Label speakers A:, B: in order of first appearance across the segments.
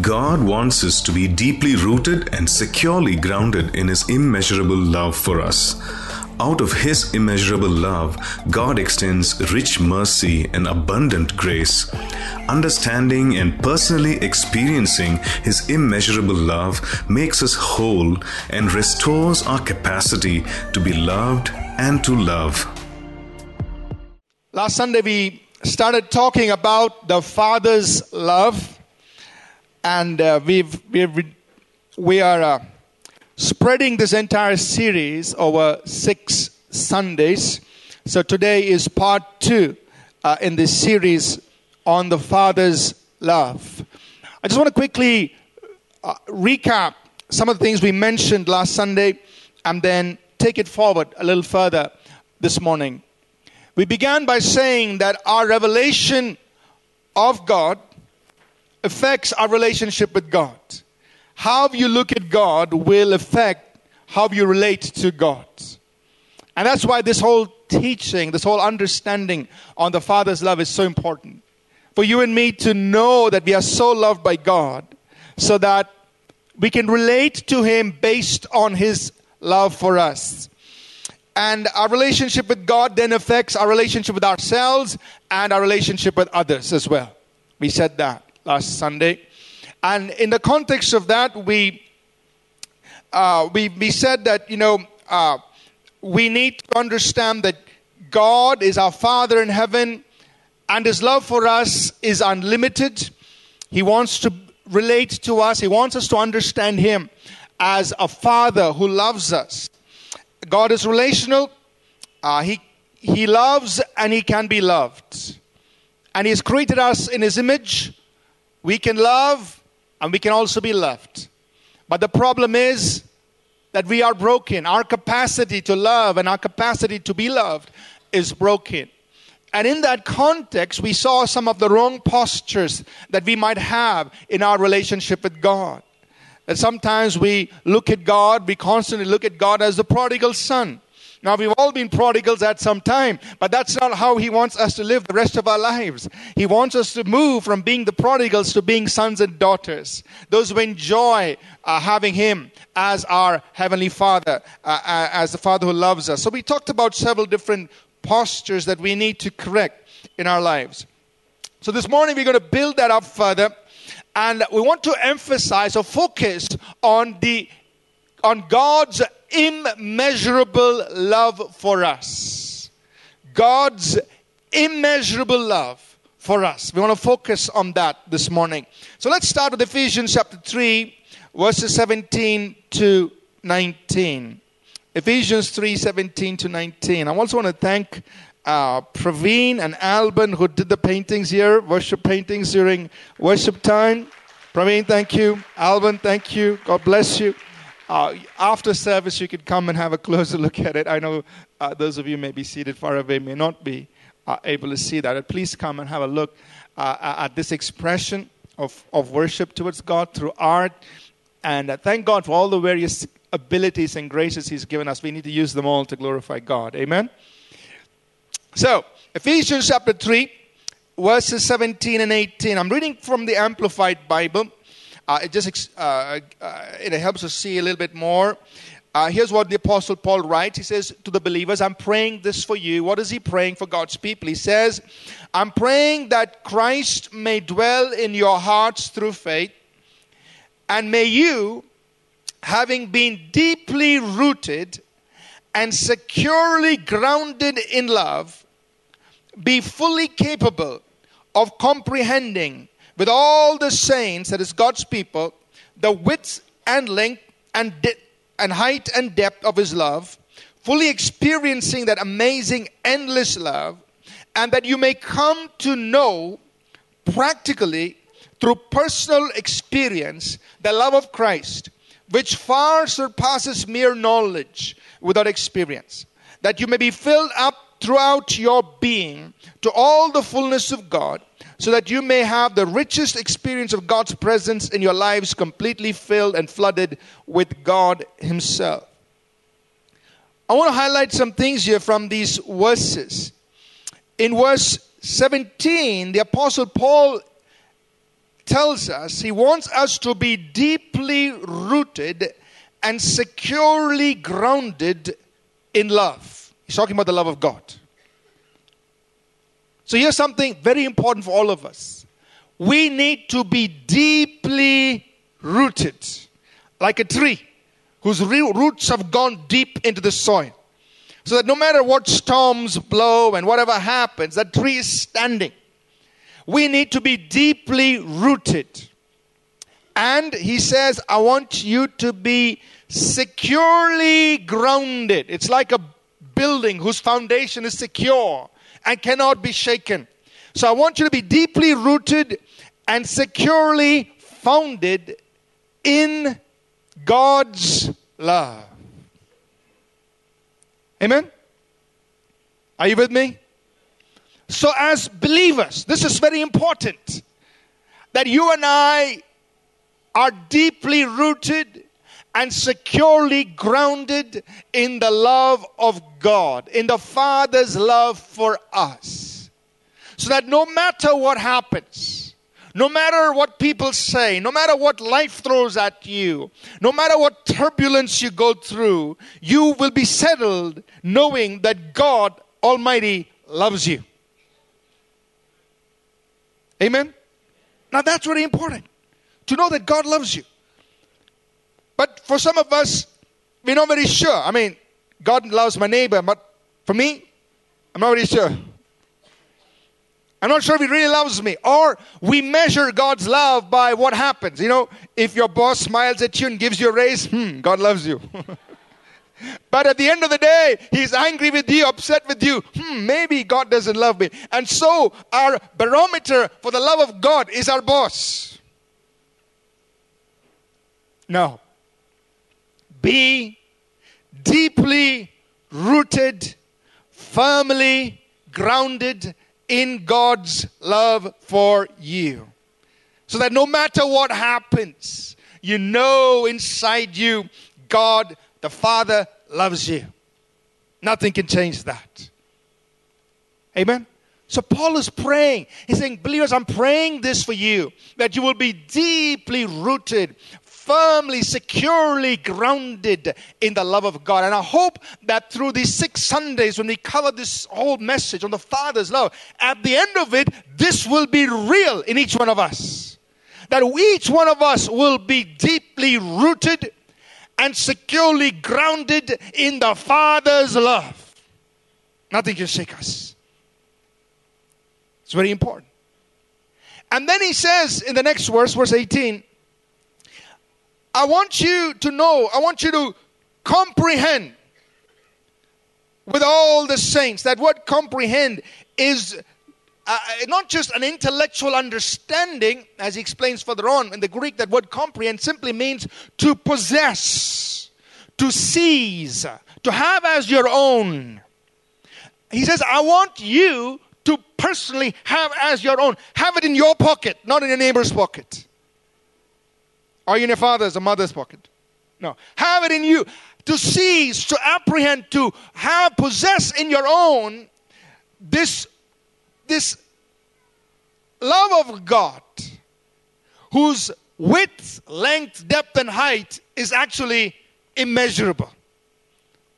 A: God wants us to be deeply rooted and securely grounded in His immeasurable love for us. Out of His immeasurable love, God extends rich mercy and abundant grace. Understanding and personally experiencing His immeasurable love makes us whole and restores our capacity to be loved and to love.
B: Last Sunday, we started talking about the Father's love, and uh, we've, we've, we are uh, spreading this entire series over six Sundays. So today is part two uh, in this series on the Father's love. I just want to quickly uh, recap some of the things we mentioned last Sunday and then take it forward a little further this morning. We began by saying that our revelation of God affects our relationship with God. How you look at God will affect how you relate to God. And that's why this whole teaching, this whole understanding on the Father's love is so important. For you and me to know that we are so loved by God so that we can relate to Him based on His love for us. And our relationship with God then affects our relationship with ourselves and our relationship with others as well. We said that last Sunday. And in the context of that, we, uh, we, we said that, you know, uh, we need to understand that God is our Father in heaven and His love for us is unlimited. He wants to relate to us, He wants us to understand Him as a Father who loves us. God is relational. Uh, he, he loves and He can be loved. And He has created us in His image. We can love and we can also be loved. But the problem is that we are broken. Our capacity to love and our capacity to be loved is broken. And in that context, we saw some of the wrong postures that we might have in our relationship with God. That sometimes we look at God, we constantly look at God as the prodigal son. Now, we've all been prodigals at some time, but that's not how He wants us to live the rest of our lives. He wants us to move from being the prodigals to being sons and daughters, those who enjoy uh, having Him as our Heavenly Father, uh, uh, as the Father who loves us. So, we talked about several different postures that we need to correct in our lives. So, this morning we're going to build that up further and we want to emphasize or focus on the on God's immeasurable love for us. God's immeasurable love for us. We want to focus on that this morning. So let's start with Ephesians chapter 3, verses 17 to 19. Ephesians 3 17 to 19. I also want to thank uh, Praveen and Alban who did the paintings here, worship paintings during worship time. Praveen, thank you. Alban, thank you. God bless you. Uh, after service, you could come and have a closer look at it. I know uh, those of you may be seated far away, may not be uh, able to see that. But please come and have a look uh, at this expression of, of worship towards God through art. And uh, thank God for all the various abilities and graces He's given us. We need to use them all to glorify God. Amen. So, Ephesians chapter 3, verses 17 and 18. I'm reading from the Amplified Bible. Uh, it just uh, uh, it helps us see a little bit more. Uh, here's what the Apostle Paul writes. He says to the believers, I'm praying this for you. What is he praying for God's people? He says, I'm praying that Christ may dwell in your hearts through faith, and may you, having been deeply rooted and securely grounded in love, be fully capable of comprehending with all the saints, that is God's people, the width and length and, and height and depth of His love, fully experiencing that amazing, endless love, and that you may come to know practically through personal experience the love of Christ, which far surpasses mere knowledge without experience, that you may be filled up throughout your being to all the fullness of God, so that you may have the richest experience of God's presence in your lives, completely filled and flooded with God Himself. I want to highlight some things here from these verses. In verse 17, the Apostle Paul tells us he wants us to be deeply rooted and securely grounded in love. He's talking about the love of God. So here's something very important for all of us. We need to be deeply rooted, like a tree whose roots have gone deep into the soil. So that no matter what storms blow and whatever happens, that tree is standing. We need to be deeply rooted. And he says, I want you to be securely grounded. It's like a building whose foundation is secure and cannot be shaken. So I want you to be deeply rooted and securely founded in God's love. Amen? Are you with me? So, as believers, this is very important that you and I are deeply rooted and securely grounded in the love of God, in the Father's love for us. So that no matter what happens, no matter what people say, no matter what life throws at you, no matter what turbulence you go through, you will be settled knowing that God Almighty loves you. Amen? Now that's very important to know that God loves you. But for some of us, we're not very sure. I mean, God loves my neighbor, but for me, I'm not very sure. I'm not sure if he really loves me. Or we measure God's love by what happens. You know, if your boss smiles at you and gives you a raise, hmm, God loves you. but at the end of the day, he's angry with you, upset with you. Hmm, maybe God doesn't love me. And so our barometer for the love of God is our boss. No. Be deeply rooted, firmly grounded in God's love for you. So that no matter what happens, you know inside you, God the Father loves you. Nothing can change that. Amen. So Paul is praying. He's saying, Believers, I'm praying this for you that you will be deeply rooted, firmly, securely grounded in the love of God. And I hope that through these six Sundays, when we cover this whole message on the Father's love, at the end of it, this will be real in each one of us. That each one of us will be deeply rooted and securely grounded in the Father's love. Nothing can shake us. It's very important. And then he says in the next verse, verse 18, I want you to know, I want you to comprehend with all the saints. That word comprehend is uh, not just an intellectual understanding, as he explains further on in the Greek, that word comprehend simply means to possess, to seize, to have as your own. He says, I want you to personally have as your own. Have it in your pocket, not in your neighbor's pocket. Or in your father's or mother's pocket. No. Have it in you. To seize, to apprehend, to have, possess in your own this, this love of God, whose width, length, depth, and height is actually immeasurable.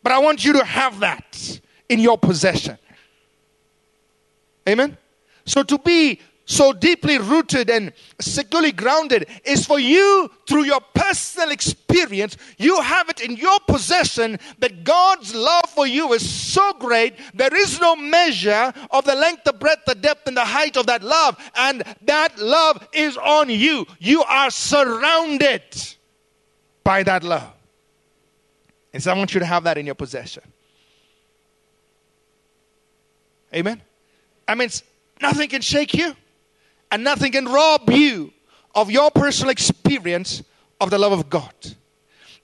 B: But I want you to have that in your possession. Amen? So to be so deeply rooted and securely grounded is for you through your personal experience. You have it in your possession that God's love for you is so great, there is no measure of the length, the breadth, the depth, and the height of that love. And that love is on you. You are surrounded by that love. And so I want you to have that in your possession. Amen. I mean, nothing can shake you and nothing can rob you of your personal experience of the love of God.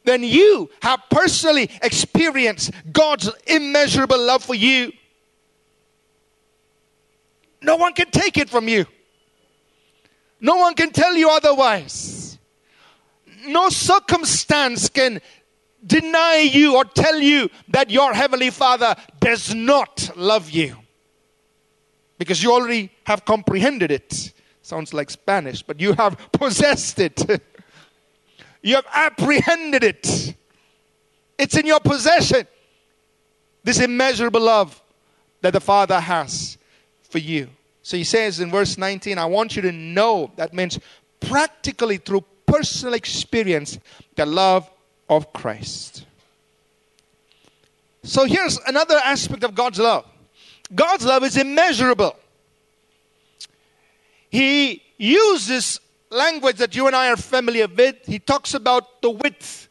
B: Then you have personally experienced God's immeasurable love for you. No one can take it from you. No one can tell you otherwise. No circumstance can deny you or tell you that your Heavenly Father does not love you. Because you already have comprehended it Sounds like Spanish, but you have possessed it. you have apprehended it. It's in your possession. This immeasurable love that the Father has for you. So he says in verse 19, I want you to know, that means practically through personal experience, the love of Christ. So here's another aspect of God's love God's love is immeasurable. He uses language that you and I are familiar with. He talks about the width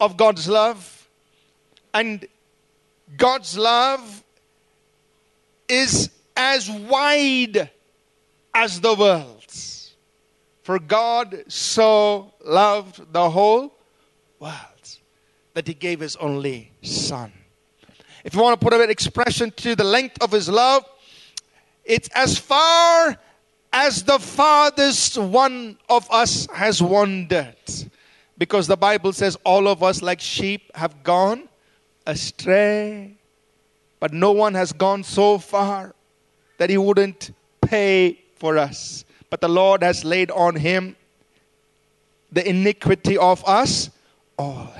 B: of God's love. And God's love is as wide as the world. For God so loved the whole world that he gave his only son. If you want to put an expression to the length of his love, it's as far as the farthest one of us has wandered. Because the Bible says all of us, like sheep, have gone astray. But no one has gone so far that he wouldn't pay for us. But the Lord has laid on him the iniquity of us all.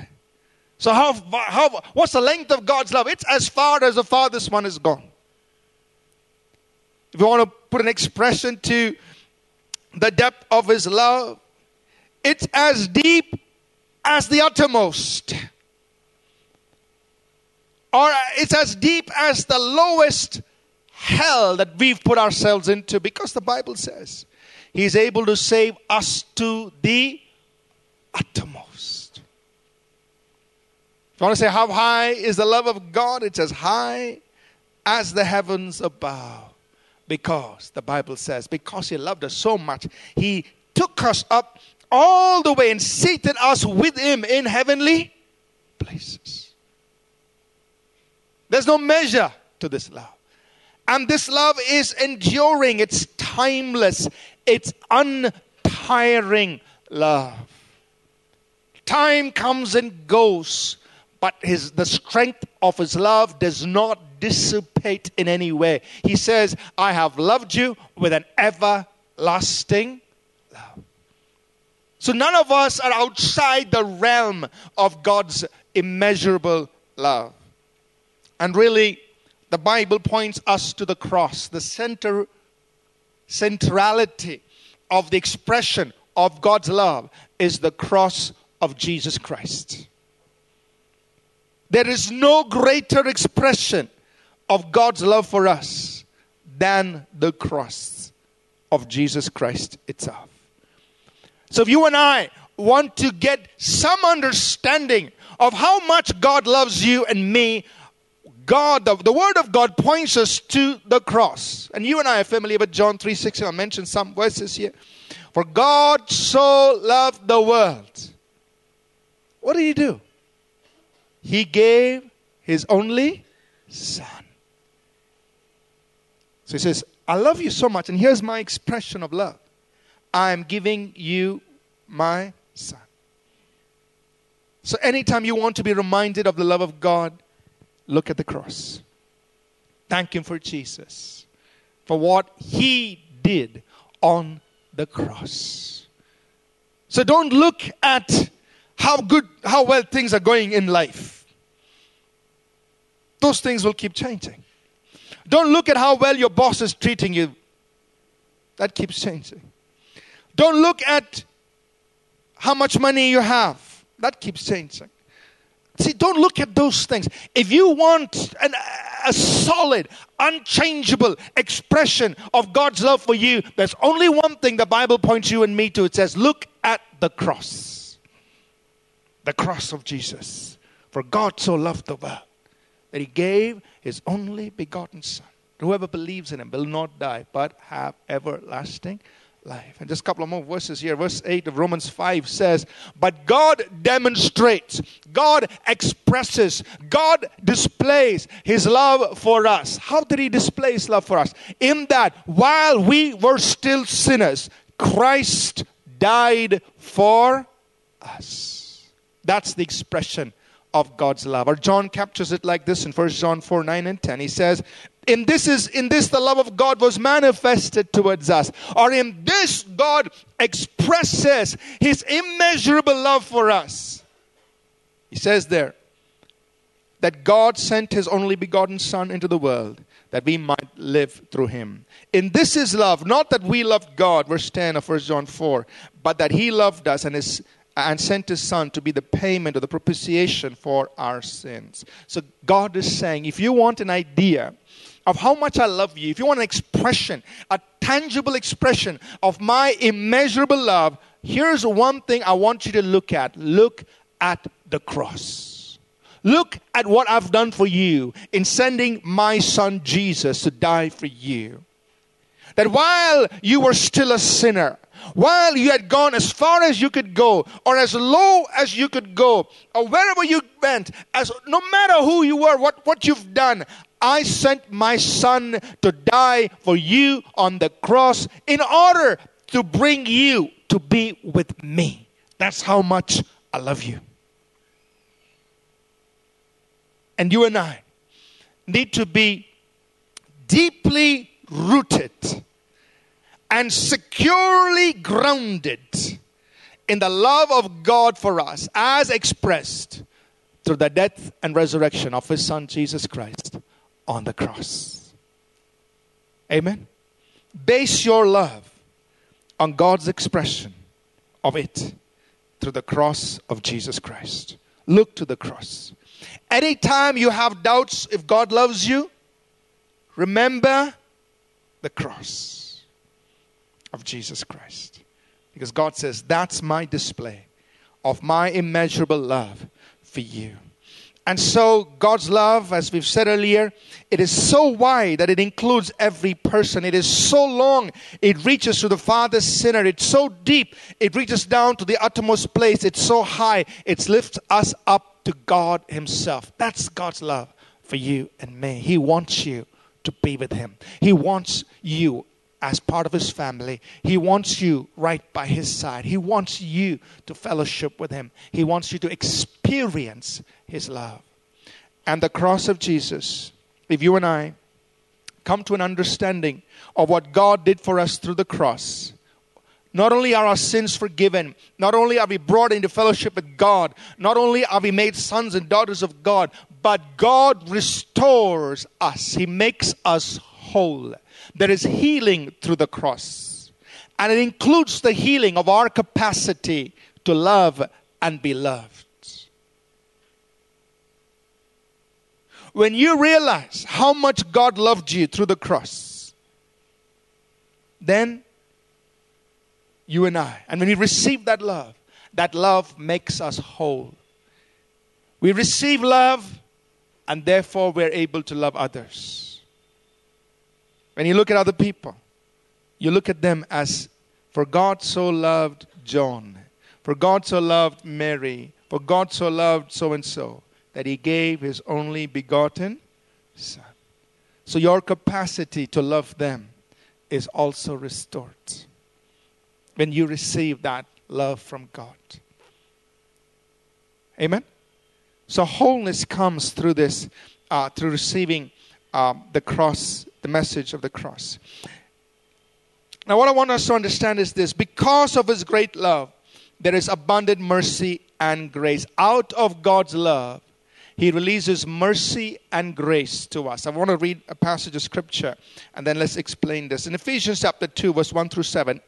B: So, how, how, what's the length of God's love? It's as far as the farthest one is gone. If you want to put an expression to the depth of his love, it's as deep as the uttermost. Or uh, it's as deep as the lowest hell that we've put ourselves into because the Bible says he's able to save us to the uttermost. If you want to say how high is the love of God, it's as high as the heavens above. Because the Bible says, because He loved us so much, He took us up all the way and seated us with Him in heavenly places. There's no measure to this love. And this love is enduring, it's timeless, it's untiring love. Time comes and goes, but his, the strength of his love does not dissipate in any way. He says, I have loved you with an everlasting love. So none of us are outside the realm of God's immeasurable love. And really, the Bible points us to the cross, the center centrality of the expression of God's love is the cross of Jesus Christ. There is no greater expression of God's love for us than the cross of Jesus Christ itself. So, if you and I want to get some understanding of how much God loves you and me, God, the, the word of God points us to the cross. And you and I are familiar with John 3:16. I'll mention some verses here. For God so loved the world. What did he do? He gave his only son. So he says, I love you so much, and here's my expression of love. I am giving you my son. So anytime you want to be reminded of the love of God, Look at the cross. Thank Him for Jesus, for what He did on the cross. So don't look at how good, how well things are going in life. Those things will keep changing. Don't look at how well your boss is treating you. That keeps changing. Don't look at how much money you have. That keeps changing. See, don't look at those things. If you want an, a solid, unchangeable expression of God's love for you, there's only one thing the Bible points you and me to. It says, Look at the cross. The cross of Jesus. For God so loved the world that he gave his only begotten Son. Whoever believes in him will not die, but have everlasting life. And just a couple of more verses here. Verse 8 of Romans 5 says, But God demonstrates, God expresses, God displays his love for us. How did he display his love for us? In that while we were still sinners, Christ died for us. That's the expression of God's love. Or John captures it like this in 1 John 4 9 and 10. He says, in this is in this the love of God was manifested towards us. Or in this God expresses his immeasurable love for us. He says there that God sent his only begotten Son into the world that we might live through him. In this is love, not that we loved God, verse 10 of 1 John 4, but that he loved us and is and sent his son to be the payment or the propitiation for our sins. So God is saying, if you want an idea of how much I love you, if you want an expression, a tangible expression of my immeasurable love, here's one thing I want you to look at. Look at the cross. Look at what I've done for you in sending my son Jesus to die for you. That while you were still a sinner, while you had gone as far as you could go, or as low as you could go, or wherever you went, as no matter who you were, what, what you've done, I sent my son to die for you on the cross in order to bring you to be with me. That's how much I love you. And you and I need to be deeply rooted and securely grounded in the love of God for us as expressed through the death and resurrection of his son Jesus Christ on the cross. Amen. Base your love on God's expression of it through the cross of Jesus Christ. Look to the cross. Anytime you have doubts if God loves you, remember the cross of Jesus Christ. Because God says, That's my display of my immeasurable love for you. And so, God's love, as we've said earlier, it is so wide that it includes every person. It is so long, it reaches to the farthest sinner. It's so deep, it reaches down to the uttermost place. It's so high, it lifts us up to God Himself. That's God's love for you and me. He wants you to be with Him, He wants you as part of his family. He wants you right by his side. He wants you to fellowship with him. He wants you to experience his love. And the cross of Jesus, if you and I come to an understanding of what God did for us through the cross, not only are our sins forgiven, not only are we brought into fellowship with God, not only are we made sons and daughters of God, but God restores us. He makes us whole. There is healing through the cross. And it includes the healing of our capacity to love and be loved. When you realize how much God loved you through the cross, then you and I, and when we receive that love, that love makes us whole. We receive love, and therefore we're able to love others. When you look at other people, you look at them as, for God so loved John, for God so loved Mary, for God so loved so and so that he gave his only begotten Son. So your capacity to love them is also restored when you receive that love from God. Amen? So wholeness comes through this, uh, through receiving um, the cross, the message of the cross. Now, what I want us to understand is this because of his great love, there is abundant mercy and grace. Out of God's love, he releases mercy and grace to us. I want to read a passage of scripture and then let's explain this. In Ephesians chapter 2, verse 1 through 7,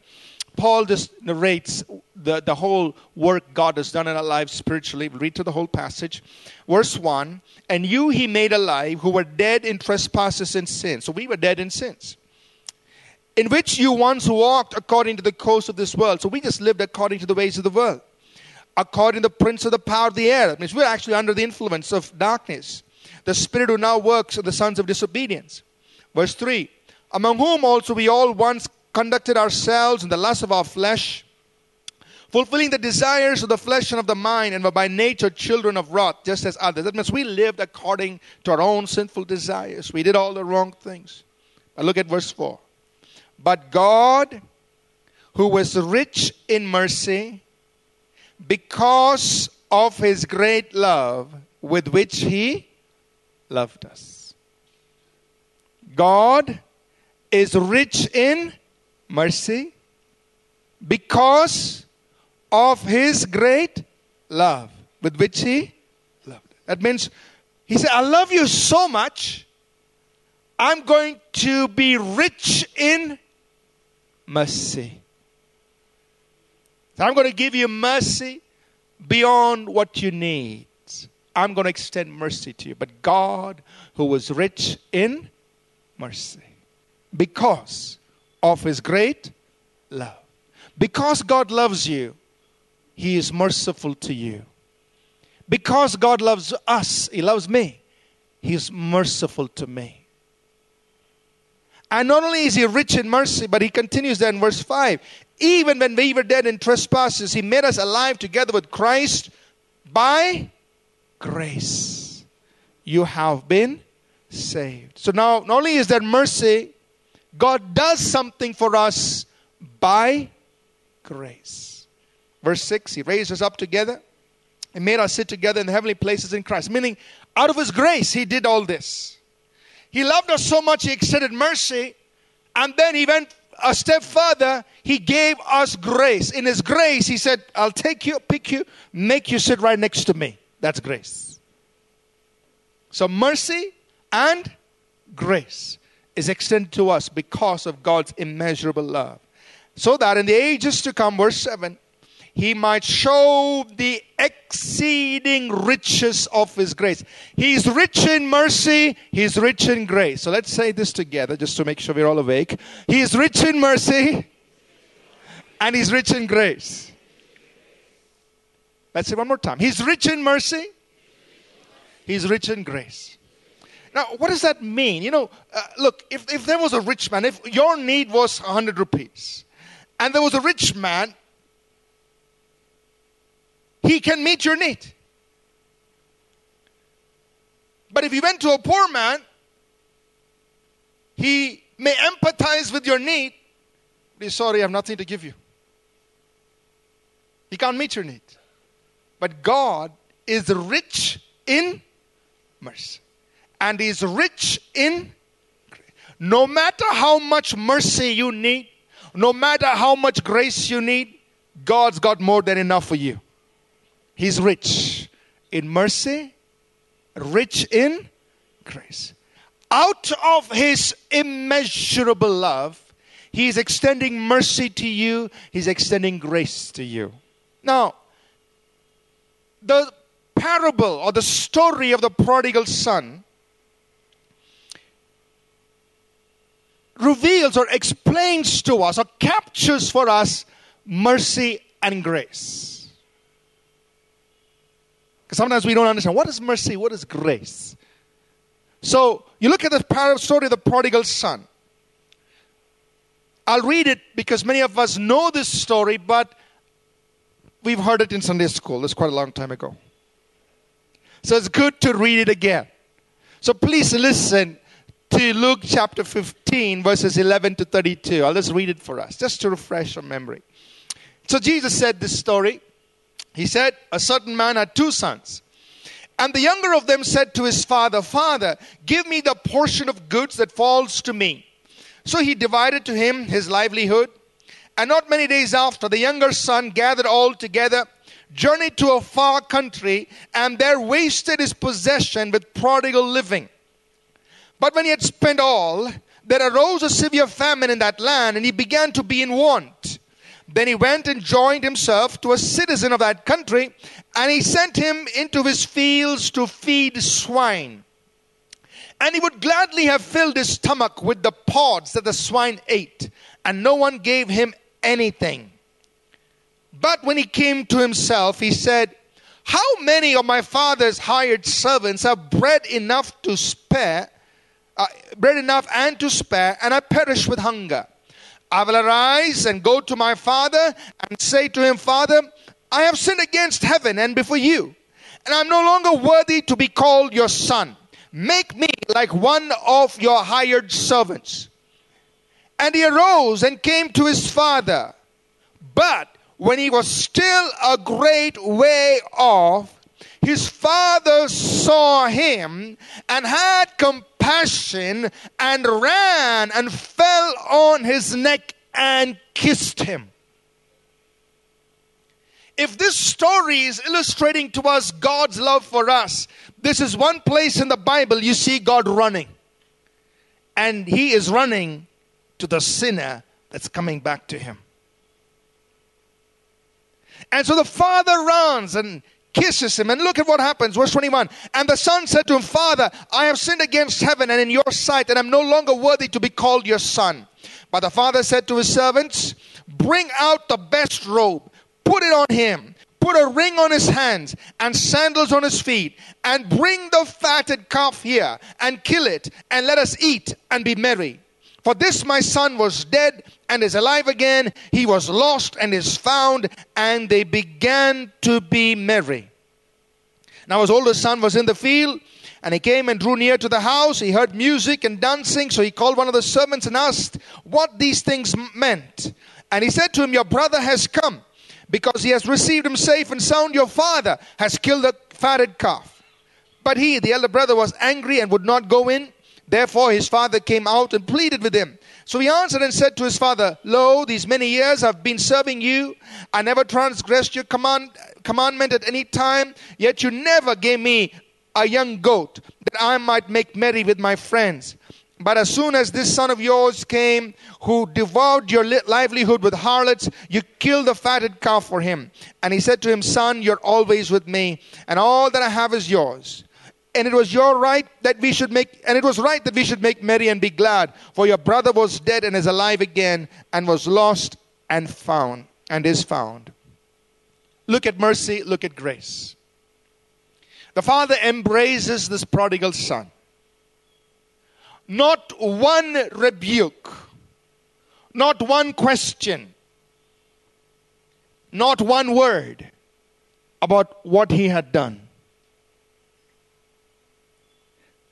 B: Paul just narrates the, the whole work God has done in our lives spiritually. Read to the whole passage. Verse 1 And you he made alive who were dead in trespasses and sins. So we were dead in sins. In which you once walked according to the course of this world. So we just lived according to the ways of the world according to the prince of the power of the air. That means we're actually under the influence of darkness. The spirit who now works in the sons of disobedience. Verse 3 Among whom also we all once conducted ourselves in the lust of our flesh, fulfilling the desires of the flesh and of the mind, and were by nature children of wrath, just as others. That means we lived according to our own sinful desires. We did all the wrong things. But look at verse 4. But God, who was rich in mercy, because of his great love with which He loved us. God is rich in mercy because of His great love with which He loved. That means He said, I love you so much, I'm going to be rich in mercy. I'm going to give you mercy beyond what you need. I'm going to extend mercy to you. But God, who was rich in mercy, because of his great love, because God loves you, he is merciful to you. Because God loves us, he loves me, he is merciful to me. And not only is he rich in mercy, but he continues there in verse 5 even when we were dead in trespasses, he made us alive together with Christ by grace. You have been saved. So now, not only is there mercy, God does something for us by grace. Verse 6 He raised us up together and made us sit together in the heavenly places in Christ. Meaning, out of His grace, He did all this. He loved us so much, He extended mercy, and then He went a step further, he gave us grace. In his grace, he said, I'll take you, pick you, make you sit right next to me. That's grace. So mercy and grace is extended to us because of God's immeasurable love. So that in the ages to come, verse 7, he might show the exceeding riches of his grace. He's rich in mercy, he's rich in grace. So let's say this together just to make sure we're all awake. He is rich in mercy and he's rich in grace. Let's say one more time. He's rich in mercy, he's rich in grace. Now, what does that mean? You know, uh, look, if, if there was a rich man, if your need was 100 rupees, and there was a rich man he can meet your need. But if you went to a poor man, he may empathize with your need. But he's sorry, I have nothing to give you. He can't meet your need. But God is rich in mercy. And He's rich in no matter how much mercy you need, no matter how much grace you need, God's got more than enough for you. He's rich in mercy, rich in grace. Out of his immeasurable love, he is extending mercy to you, he's extending grace to you. Now, the parable or the story of the prodigal son reveals or explains to us or captures for us mercy and grace. Sometimes we don't understand what is mercy, what is grace. So you look at the story of the prodigal son. I'll read it because many of us know this story, but we've heard it in Sunday school. That's quite a long time ago. So it's good to read it again. So please listen to Luke chapter 15, verses 11 to 32. I'll just read it for us, just to refresh our memory. So Jesus said this story. He said, A certain man had two sons. And the younger of them said to his father, Father, give me the portion of goods that falls to me. So he divided to him his livelihood. And not many days after, the younger son gathered all together, journeyed to a far country, and there wasted his possession with prodigal living. But when he had spent all, there arose a severe famine in that land, and he began to be in want. Then he went and joined himself to a citizen of that country, and he sent him into his fields to feed swine. And he would gladly have filled his stomach with the pods that the swine ate, and no one gave him anything. But when he came to himself, he said, How many of my father's hired servants have bread enough to spare, uh, bread enough and to spare, and I perish with hunger? I will arise and go to my father and say to him, Father, I have sinned against heaven and before you, and I'm no longer worthy to be called your son. Make me like one of your hired servants. And he arose and came to his father. But when he was still a great way off, his father saw him and had compassion and ran and fell on his neck and kissed him. If this story is illustrating to us God's love for us, this is one place in the Bible you see God running. And he is running to the sinner that's coming back to him. And so the father runs and kisses him. And look at what happens. Verse 21. And the son said to him, Father, I have sinned against heaven and in your sight, and I'm no longer worthy to be called your son. But the father said to his servants, Bring out the best robe, put it on him, put a ring on his hands and sandals on his feet, and bring the fatted calf here and kill it, and let us eat and be merry. For this my son was dead and is alive again. He was lost and is found. And they began to be merry. Now his older son was in the field. And he came and drew near to the house. He heard music and dancing. So he called one of the servants and asked what these things meant. And he said to him, Your brother has come because he has received him safe and sound. Your father has killed the fatted calf. But he, the elder brother, was angry and would not go in. Therefore his father came out and pleaded with him. So he answered and said to his father, Lo, these many years I've been serving you. I never transgressed your command, commandment at any time, yet you never gave me a young goat that I might make merry with my friends. But as soon as this son of yours came, who devoured your livelihood with harlots, you killed the fatted calf for him. And he said to him, Son, you're always with me, and all that I have is yours and it was your right that we should make and it was right that we should make merry and be glad. For your brother was dead and is alive again and was lost and found and is found. Look at mercy look at grace. The father embraces this prodigal son. Not one rebuke not one question not one word about what he had done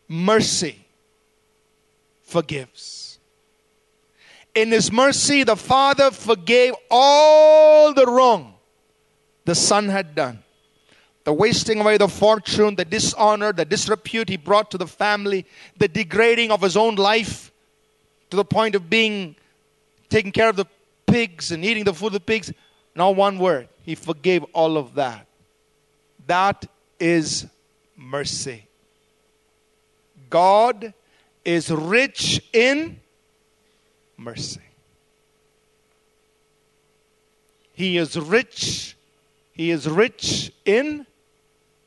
B: mercy forgives. In His mercy, the Father forgave all the wrong the Son had done. The wasting away the fortune, the dishonor, the disrepute he brought to the family, the degrading of his own life to the point of being taking care of the pigs and eating the food of the pigs. Not one word. He forgave all of that. That is mercy. God is rich in mercy. He is rich. He is rich in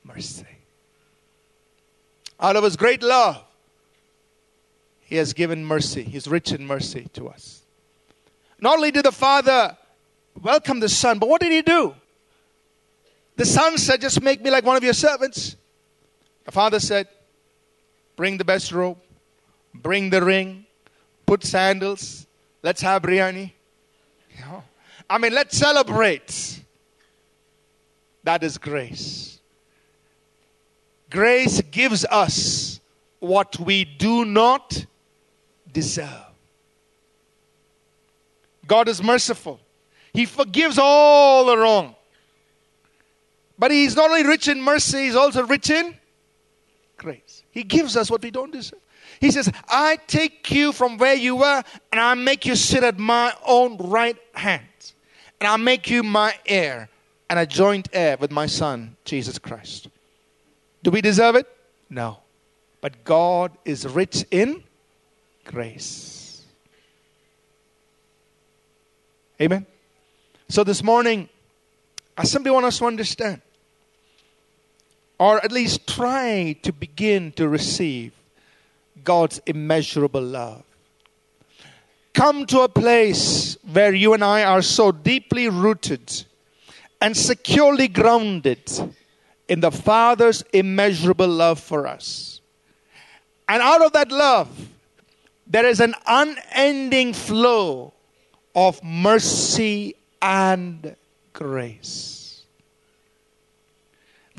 B: mercy. Out of his great love, he has given mercy. He's rich in mercy to us. Not only did the Father welcome the Son, but what did he do? The Son said, Just make me like one of your servants. The Father said, Bring the best robe, bring the ring, put sandals, let's have biryani. You know? I mean, let's celebrate. That is grace. Grace gives us what we do not deserve. God is merciful. He forgives all the wrong. But He's not only rich in mercy, He's also rich in. He gives us what we don't deserve. He says, I take you from where you were and I make you sit at my own right hand. And I make you my heir and a joint heir with my son, Jesus Christ. Do we deserve it? No. But God is rich in grace. Amen. So this morning, I simply want us to understand or at least try to begin to receive God's immeasurable love. Come to a place where you and I are so deeply rooted and securely grounded in the Father's immeasurable love for us. And out of that love, there is an unending flow of mercy and grace.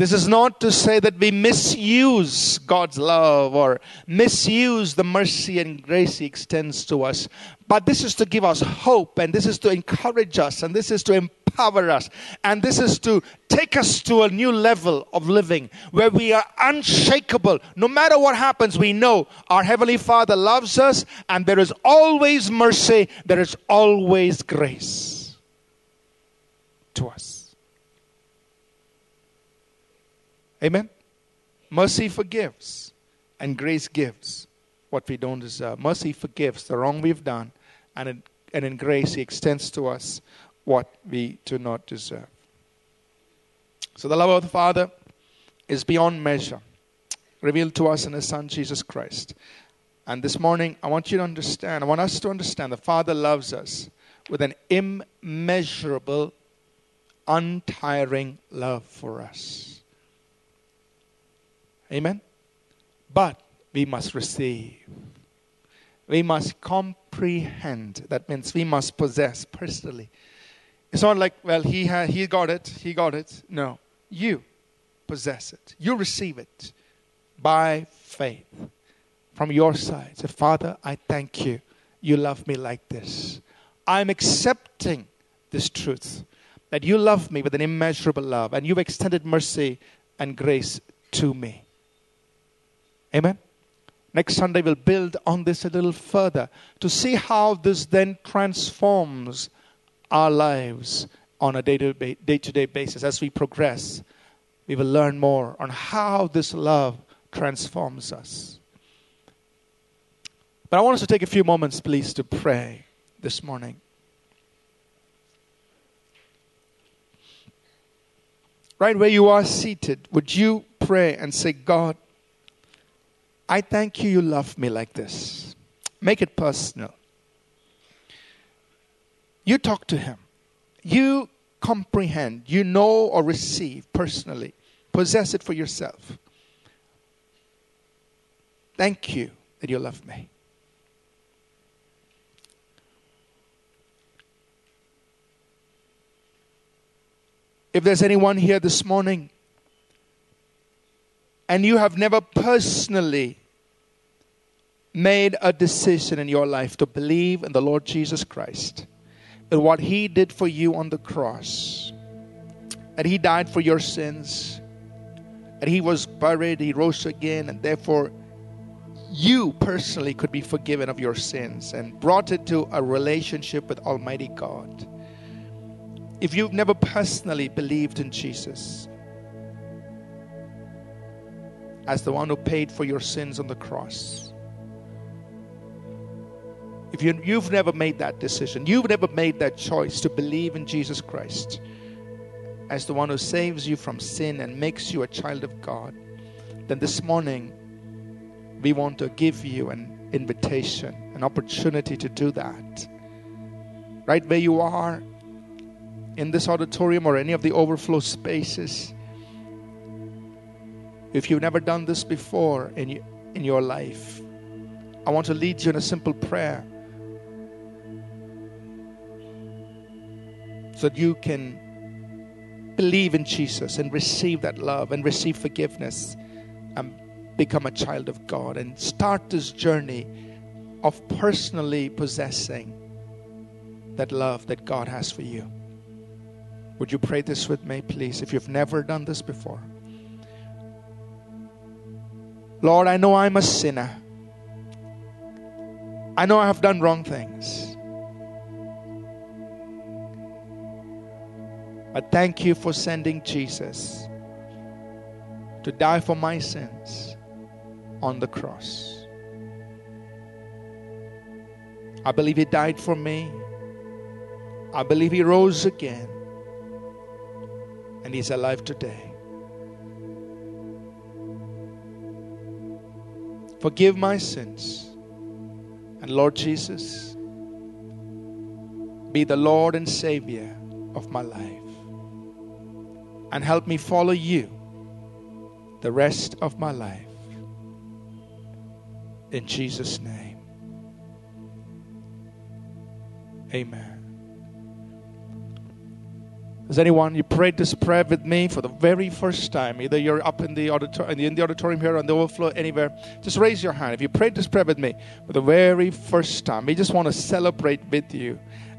B: This is not to say that we misuse God's love or misuse the mercy and grace He extends to us, but this is to give us hope and this is to encourage us and this is to empower us and this is to take us to a new level of living where we are unshakable. No matter what happens, we know our Heavenly Father loves us and there is always mercy, there is always grace to us. Amen? Mercy forgives, and grace gives what we don't deserve. Mercy forgives the wrong we've done, and in, and in grace, He extends to us what we do not deserve. So, the love of the Father is beyond measure, revealed to us in His Son, Jesus Christ. And this morning, I want you to understand, I want us to understand the Father loves us with an immeasurable, untiring love for us. Amen? But we must receive. We must comprehend. That means we must possess personally. It's not like, well, he, ha- he got it, he got it. No. You possess it. You receive it by faith from your side. Say, Father, I thank you. You love me like this. I'm accepting this truth that you love me with an immeasurable love and you've extended mercy and grace to me. Amen. Next Sunday, we'll build on this a little further to see how this then transforms our lives on a day to day basis. As we progress, we will learn more on how this love transforms us. But I want us to take a few moments, please, to pray this morning. Right where you are seated, would you pray and say, God, I thank you, you love me like this. Make it personal. You talk to him. You comprehend, you know or receive personally. Possess it for yourself. Thank you that you love me. If there's anyone here this morning and you have never personally made a decision in your life to believe in the Lord Jesus Christ and what He did for you on the cross, that He died for your sins, that He was buried, He rose again, and therefore you personally could be forgiven of your sins and brought into a relationship with Almighty God. If you've never personally believed in Jesus as the one who paid for your sins on the cross, if you, you've never made that decision, you've never made that choice to believe in Jesus Christ as the one who saves you from sin and makes you a child of God, then this morning we want to give you an invitation, an opportunity to do that. Right where you are, in this auditorium or any of the overflow spaces, if you've never done this before in, in your life, I want to lead you in a simple prayer. So that you can believe in Jesus and receive that love and receive forgiveness and become a child of God and start this journey of personally possessing that love that God has for you. Would you pray this with me, please, if you've never done this before? Lord, I know I'm a sinner. I know I have done wrong things. I thank you for sending Jesus to die for my sins on the cross. I believe He died for me. I believe He rose again. And He's alive today. Forgive my sins. And Lord Jesus, be the Lord and Savior of my life and help me follow you the rest of my life. In Jesus' name. Amen. Does anyone you prayed this prayer with me for the very first time? Either you're up in the auditorium, in the auditorium here, on the overflow, anywhere. Just raise your hand if you prayed this prayer with me for the very first time. We just want to celebrate with you.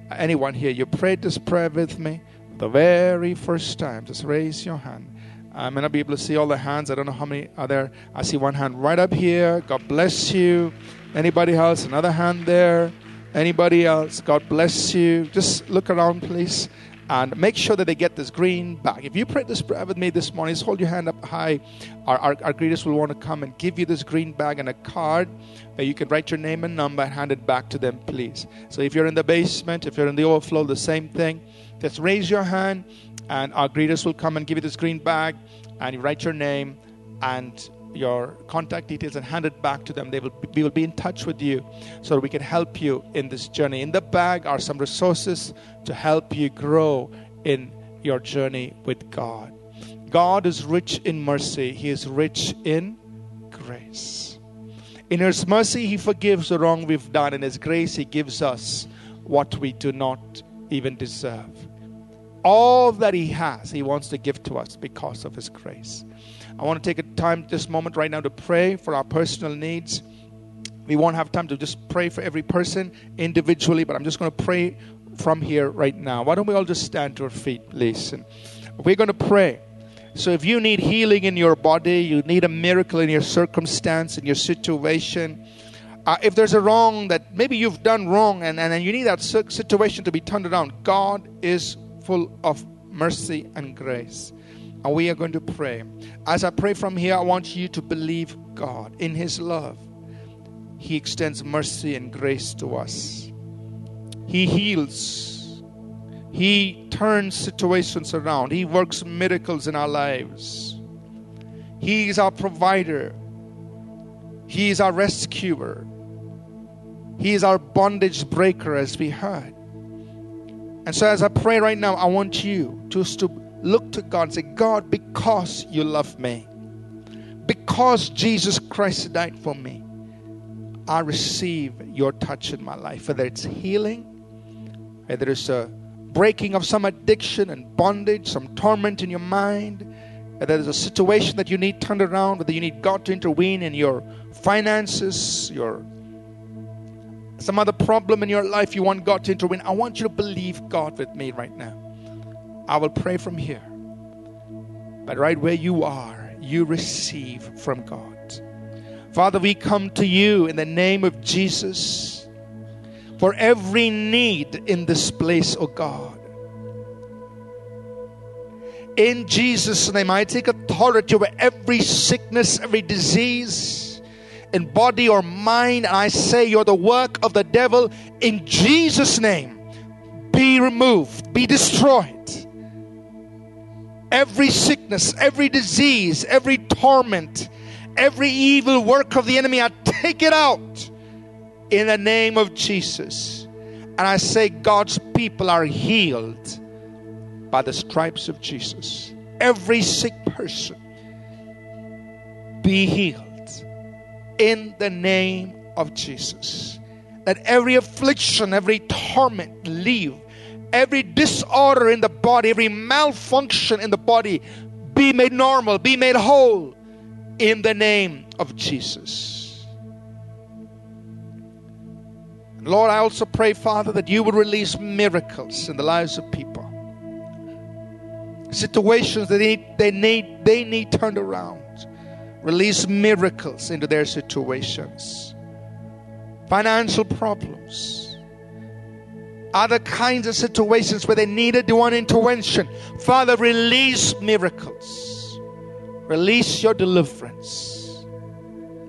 B: Anyone here, you prayed this prayer with me the very first time. Just raise your hand. I may not be able to see all the hands. I don't know how many are there. I see one hand right up here. God bless you. Anybody else? Another hand there. Anybody else? God bless you. Just look around, please and make sure that they get this green bag. If you prayed this prayer with me this morning, just hold your hand up high. Our, our, our greeters will want to come and give you this green bag and a card that you can write your name and number and hand it back to them, please. So if you're in the basement, if you're in the overflow, the same thing. Just raise your hand, and our greeters will come and give you this green bag, and you write your name and your contact details and hand it back to them. They will we will be in touch with you so we can help you in this journey. In the bag are some resources to help you grow in your journey with God. God is rich in mercy, He is rich in grace. In His mercy, He forgives the wrong we've done. In His grace, He gives us what we do not even deserve. All that He has, He wants to give to us because of His grace. I want to take a time, this moment right now, to pray for our personal needs. We won't have time to just pray for every person individually, but I'm just going to pray from here right now. Why don't we all just stand to our feet, please? And we're going to pray. So if you need healing in your body, you need a miracle in your circumstance, in your situation, uh, if there's a wrong that maybe you've done wrong and, and, and you need that situation to be turned around, God is full of mercy and grace. And we are going to pray. As I pray from here, I want you to believe God in His love. He extends mercy and grace to us. He heals. He turns situations around. He works miracles in our lives. He is our provider. He is our rescuer. He is our bondage breaker, as we heard. And so, as I pray right now, I want you to, to look to God and say, God, because you love me, because Jesus Christ died for me, I receive your touch in my life. Whether it's healing, whether it's a breaking of some addiction and bondage, some torment in your mind, whether there's a situation that you need turned around, whether you need God to intervene in your finances, your some other problem in your life you want God to intervene. I want you to believe God with me right now. I will pray from here. But right where you are, you receive from God. Father, we come to you in the name of Jesus for every need in this place, oh God. In Jesus' name, I take authority over every sickness, every disease in body or mind, and I say you're the work of the devil. In Jesus' name, be removed, be destroyed every sickness, every disease, every torment, every evil work of the enemy, I take it out in the name of Jesus. And I say, God's people are healed by the stripes of Jesus. Every sick person be healed in the name of Jesus. That every affliction, every torment leave every disorder in the body, every malfunction in the body be made normal, be made whole in the name of Jesus. Lord, I also pray, Father, that you would release miracles in the lives of people. Situations that they, they need they need turned around. Release miracles into their situations. Financial problems other kinds of situations where they needed divine intervention. Father, release miracles, release your deliverance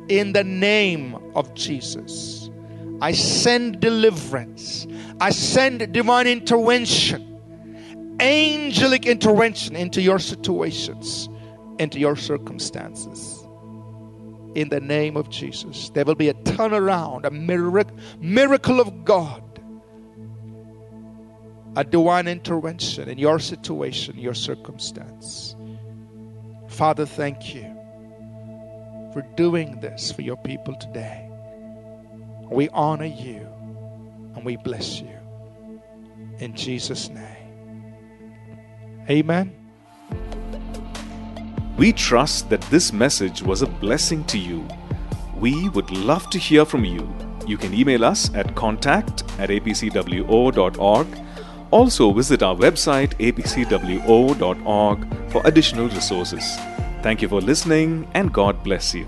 B: in the name of Jesus. I send deliverance, I send divine intervention, angelic intervention into your situations, into your circumstances. In the name of Jesus, there will be a turnaround, a miracle, miracle of God a divine intervention in your situation, your circumstance. Father, thank you for doing this for your people today. We honor you and we bless you. In Jesus' name. Amen.
A: We trust that this message was a blessing to you. We would love to hear from you. You can email us at contact at apcwo.org. Also, visit our website apcwo.org for additional resources. Thank you for listening and God bless you.